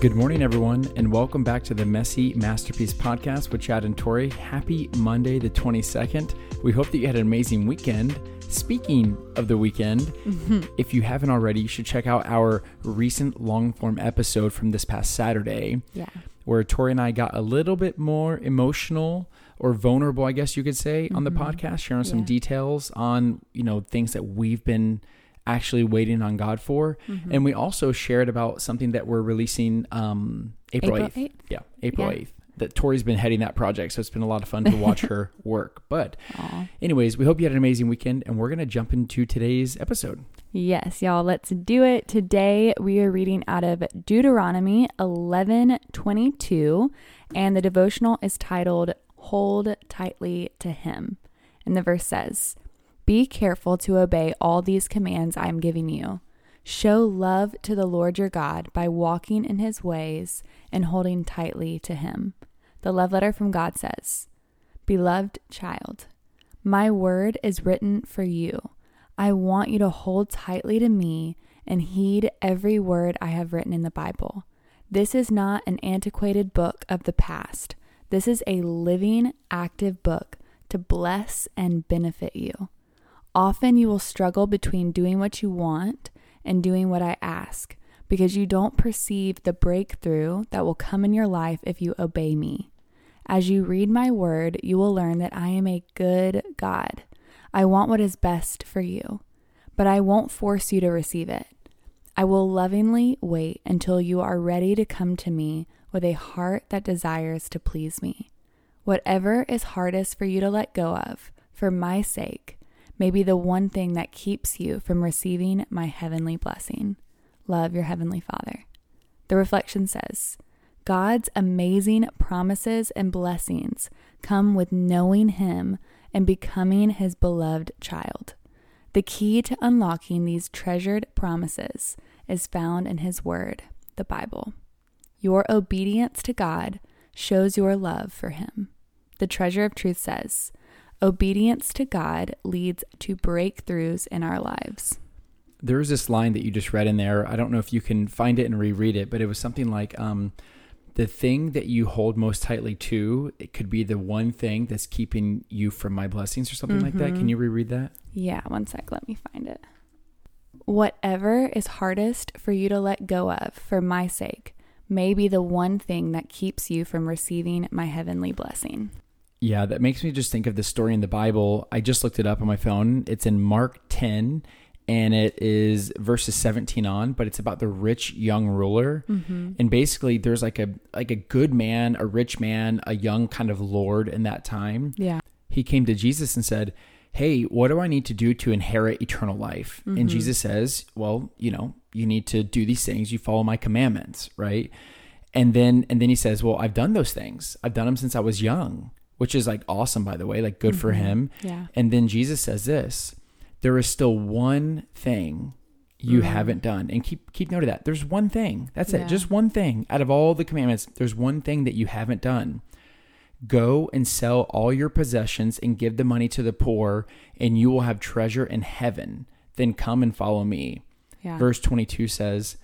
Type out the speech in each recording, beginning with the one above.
Good morning, everyone, and welcome back to the Messy Masterpiece Podcast with Chad and Tori. Happy Monday, the 22nd. We hope that you had an amazing weekend. Speaking of the weekend, Mm-hmm. if you haven't already, you should check out our recent long form episode from this past Saturday, Yeah. where Tori and I got a little bit more emotional or vulnerable, I guess you could say, on the Mhm. podcast, sharing some details on, you know, things that we've been actually waiting on God for. Mhm. And we also shared about something that we're releasing um, April, April 8th. 8th. Yeah, April Yeah. 8th. That Tori's been heading that project, so it's been a lot of fun to watch her work. But, Aw. anyways, we hope you had an amazing weekend, and we're going to jump into today's episode. Yes, y'all, let's do it. Today we are reading out of Deuteronomy 11:22 and the devotional is titled Hold Tightly to Him. And the verse says, "Be careful to obey all these commands I am giving you. Show love to the Lord your God by walking in his ways and holding tightly to him." The love letter from God says, "Beloved child, my word is written for you." I want you to hold tightly to me and heed every word I have written in the Bible. This is not an antiquated book of the past. This is a living, active book to bless and benefit you. Often you will struggle between doing what you want and doing what I ask because you don't perceive the breakthrough that will come in your life if you obey me. As you read my word, you will learn that I am a good God. I want what is best for you, but I won't force you to receive it. I will lovingly wait until you are ready to come to me with a heart that desires to please me. Whatever is hardest for you to let go of, for my sake, may be the one thing that keeps you from receiving my heavenly blessing. Love your heavenly Father. The reflection says, God's amazing promises and blessings come with knowing Him and becoming His beloved child. The key to unlocking these treasured promises is found in His Word, the Bible. Your obedience to God shows your love for Him. The treasure of truth says, Obedience to God leads to breakthroughs in our lives. There was this line that you just read in there. I don't know if you can find it and reread it, but it was something like, um, the thing that you hold most tightly to, it could be the one thing that's keeping you from my blessings or something like that. Can you reread that? Yeah, one sec, let me find it. Whatever is hardest for you to let go of for my sake may be the one thing that keeps you from receiving my heavenly blessing. Yeah, that makes me just think of the story in the Bible. I just looked it up on my phone. It's in Mark 10 and it is verses 17 on, but it's about the rich young ruler. Mm-hmm. And basically there's like a like a good man, a rich man, a young kind of lord in that time. Yeah. He came to Jesus and said, "Hey, what do I need to do to inherit eternal life?" And Mhm. Jesus says, "Well, you know, you need to do these things. You follow my commandments, right?" And then and then he says, "Well, I've done those things. I've done them since I was young." Which is like awesome by the way, like good for Mhm. him. Yeah. And then Jesus says this, there is still one thing you Mm. haven't done. And keep keep note of that. There's one thing. That's Yeah. it. Just one thing. Out of all the commandments, there's one thing that you haven't done. Go and sell all your possessions and give the money to the poor, and you will have treasure in heaven. Then come and follow me. Yeah. Verse 22 says,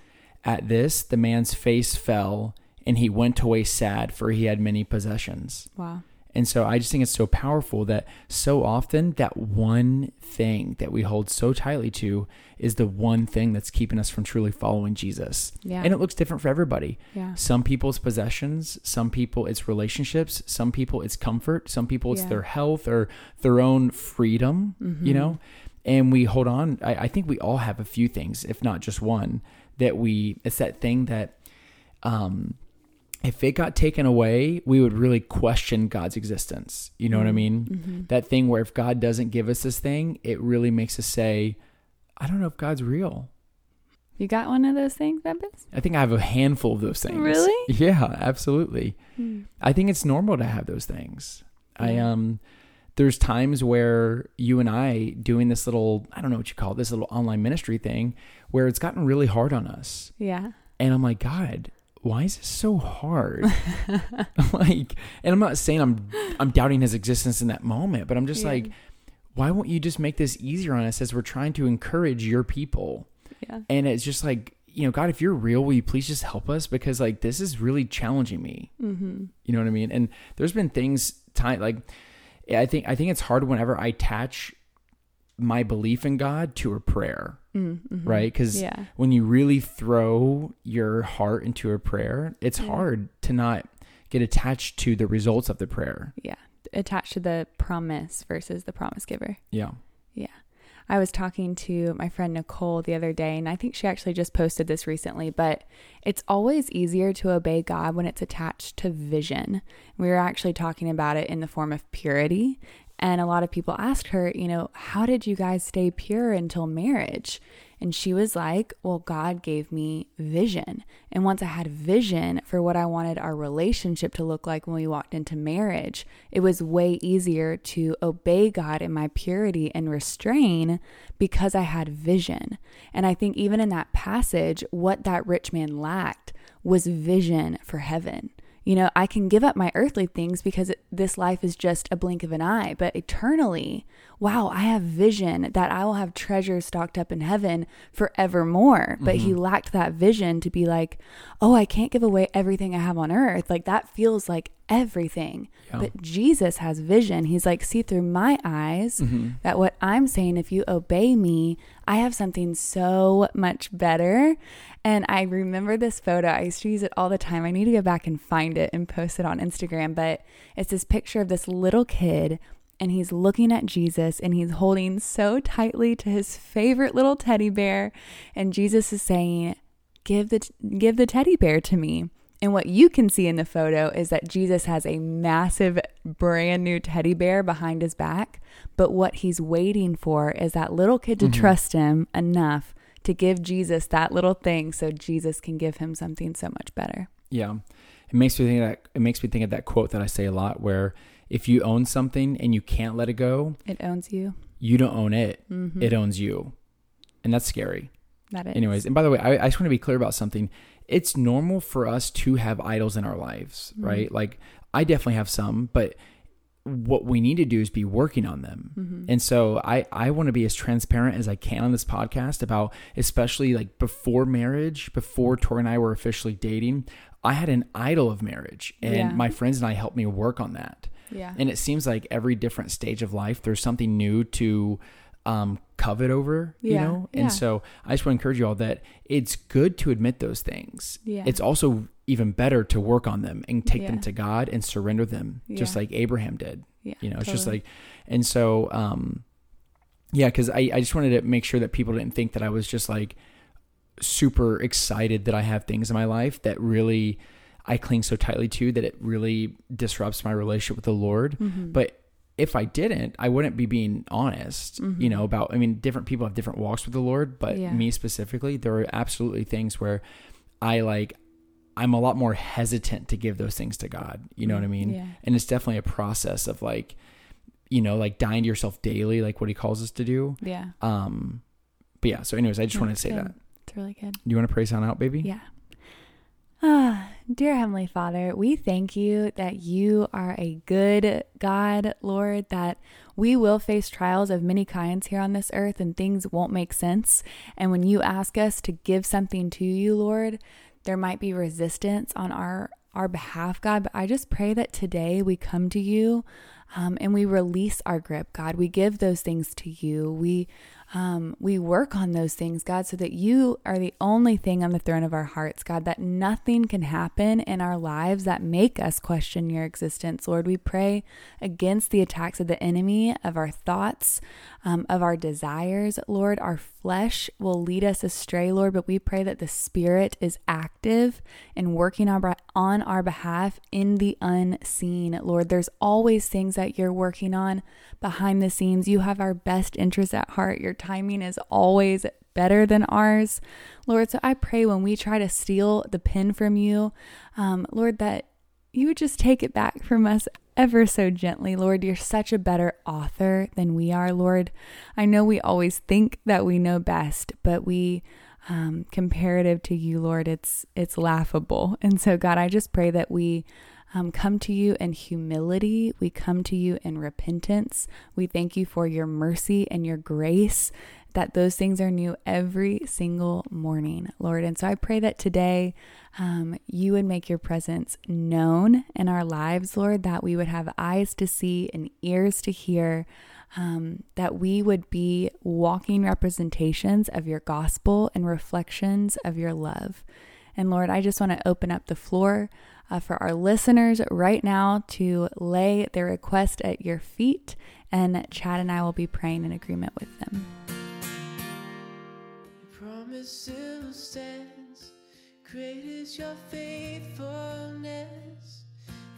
At this, the man's face fell, and he went away sad, for he had many possessions. wow. And so I just think it's so powerful that so often that one thing that we hold so tightly to is the one thing that's keeping us from truly following Jesus. Yeah. And it looks different for everybody. yeah. Some people's possessions, some people it's relationships, some people it's comfort, some people it's Yeah. their health or their own freedom, you Mhm. know? And we hold on. I, I think we all have a few things, if not just one, that we, it's that thing that, um, if it got taken away, we would really question God's existence. You know what I mean? Mhm. That thing where if God doesn't give us this thing, it really makes us say, I don't know if God's real. You got one of those things, Bembus? I think I have a handful of those things. Really? Yeah, absolutely. Hmm. I think it's normal to have those things. I um there's times where you and I doing this little I don't know what you call it, this little online ministry thing where it's gotten really hard on us. Yeah. And I'm like, God, why is this so hard? like, and I'm not saying I'm I'm doubting his existence in that moment, but I'm just Yeah. like, why won't you just make this easier on us as we're trying to encourage your people? Yeah. And it's just like you know, God, if you're real, will you please just help us? Because like this is really challenging me. Mm-hmm. You know what I mean? And there's been things time like I think I think it's hard whenever I attach my belief in God to a prayer, Mm-hmm. right? Because Yeah. when you really throw your heart into a prayer, it's Yeah. hard to not get attached to the results of the prayer. Yeah. Attached to the promise versus the promise giver. Yeah. Yeah. I was talking to my friend Nicole the other day, and I think she actually just posted this recently, but it's always easier to obey God when it's attached to vision. We were actually talking about it in the form of purity. And a lot of people asked her, you know, how did you guys stay pure until marriage? And she was like, well, God gave me vision. And once I had vision for what I wanted our relationship to look like when we walked into marriage, it was way easier to obey God in my purity and restrain because I had vision. And I think even in that passage, what that rich man lacked was vision for heaven. You know, I can give up my earthly things because this life is just a blink of an eye, but eternally, wow, I have vision that I will have treasures stocked up in heaven forevermore. But he lacked that vision to be like, oh, I can't give away everything I have on earth. Like that feels like everything. Yeah. But Jesus has vision. He's like, see through my eyes Mm-hmm. that what I'm saying, if you obey me, I have something so much better. And I remember this photo. I used to use it all the time. I need to go back and find it and post it on Instagram. But it's this picture of this little kid, and he's looking at Jesus and he's holding so tightly to his favorite little teddy bear. And Jesus is saying, Give the, give the teddy bear to me. And what you can see in the photo is that Jesus has a massive, brand new teddy bear behind his back. But what he's waiting for is that little kid to Mhm. trust him enough to give Jesus that little thing so Jesus can give him something so much better. Yeah. It makes me think of that it makes me think of that quote that I say a lot where if you own something and you can't let it go, It owns you. you don't own it. Mm-hmm. It owns you. And that's scary. That is. Anyways, and by the way, I, I just want to be clear about something. It's normal for us to have idols in our lives, Mhm. right? Like I definitely have some, but what we need to do is be working on them. Mhm. And so I, I want to be as transparent as I can on this podcast about especially like before marriage, before Tori and I were officially dating, I had an idol of marriage and Yeah. my friends and I helped me work on that. Yeah. And it seems like every different stage of life, there's something new to um, covet over, you Yeah, know? yeah. And so I just want to encourage you all that it's good to admit those things. Yeah. It's also even better to work on them and take Yeah. them to God and surrender them, just like Abraham did. yeah. You know, it's just like, and so, um, yeah, because I, I just wanted to make sure that people didn't think that I was just like super excited that I have things in my life that really I cling so tightly to that it really disrupts my relationship with the Lord. Mhm. But if I didn't, I wouldn't be being honest, you Mhm. know, about, I mean, different people have different walks with the Lord, but Yeah. me specifically, there are absolutely things where I like, I'm a lot more hesitant to give those things to God. You know what I mean? Yeah. And it's definitely a process of like, you know, like dying to yourself daily, like what he calls us to do. Yeah. Um, but yeah, so anyways, I just Yeah, wanted to say good. that. It's really good. Do you want to pray sound out, baby? Yeah. Ah, dear Heavenly Father, we thank you that you are a good God, Lord, that we will face trials of many kinds here on this earth and things won't make sense. And when you ask us to give something to you, Lord, there might be resistance on our our behalf, God, but I just pray that today we come to you um, and we release our grip, God. We give those things to you. We um, we work on those things, God, so that you are the only thing on the throne of our hearts, God, that nothing can happen in our lives that make us question your existence. Lord, we pray against the attacks of the enemy, of our thoughts, um, of our desires. Lord, our flesh will lead us astray, Lord, but we pray that the Spirit is active and working on, on our behalf in the unseen. Lord, there's always things that you're working on behind the scenes. You have our best interests at heart. Your timing is always better than ours. Lord, so I pray when we try to steal the pen from you, um, Lord, that you would just take it back from us ever so gently. Lord, you're such a better author than we are, Lord. I know we always think that we know best, but we um, comparative to you, Lord, it's it's laughable. And so, God, I just pray that we um, come to you in humility. We come to you in repentance. We thank you for your mercy and your grace that those things are new every single morning, Lord. And so I pray that today um, you would make your presence known in our lives, Lord, that we would have eyes to see and ears to hear. Um, that we would be walking representations of your gospel and reflections of your love. And Lord, I just want to open up the floor uh, for our listeners right now to lay their request at your feet, and Chad and I will be praying in agreement with them still stands. Great is your faithfulness,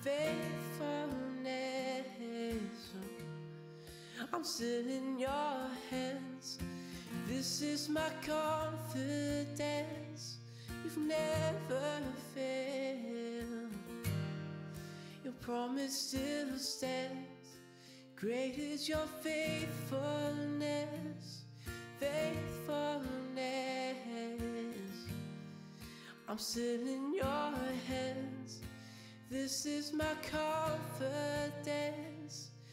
faithfulness. Oh, I'm still in your hands. This is my confidence. You've never failed. Your promise still stands. Great is your faithfulness. I'm still in your hands. This is my confidence.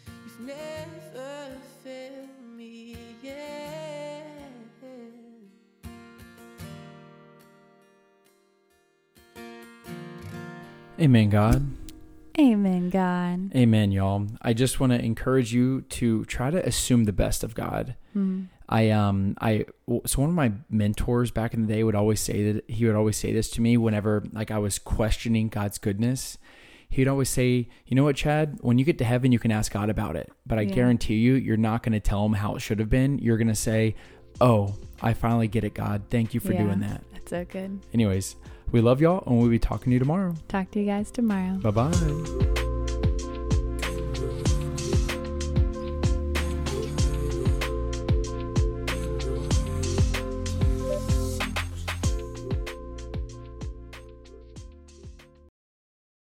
You've never failed me yet. Amen, God. Amen, God. Amen, y'all. I just want to encourage you to try to assume the best of God. Mm-hmm. I um I so one of my mentors back in the day would always say that he would always say this to me whenever like I was questioning God's goodness. He'd always say, "You know what, Chad? When you get to heaven, you can ask God about it, but I yeah. guarantee you, you're not going to tell him how it should have been. You're going to say, "Oh, I finally get it, God. Thank you for yeah, doing that." That's so good. Anyways, we love y'all, and we'll be talking to you tomorrow. Talk to you guys tomorrow. Bye bye.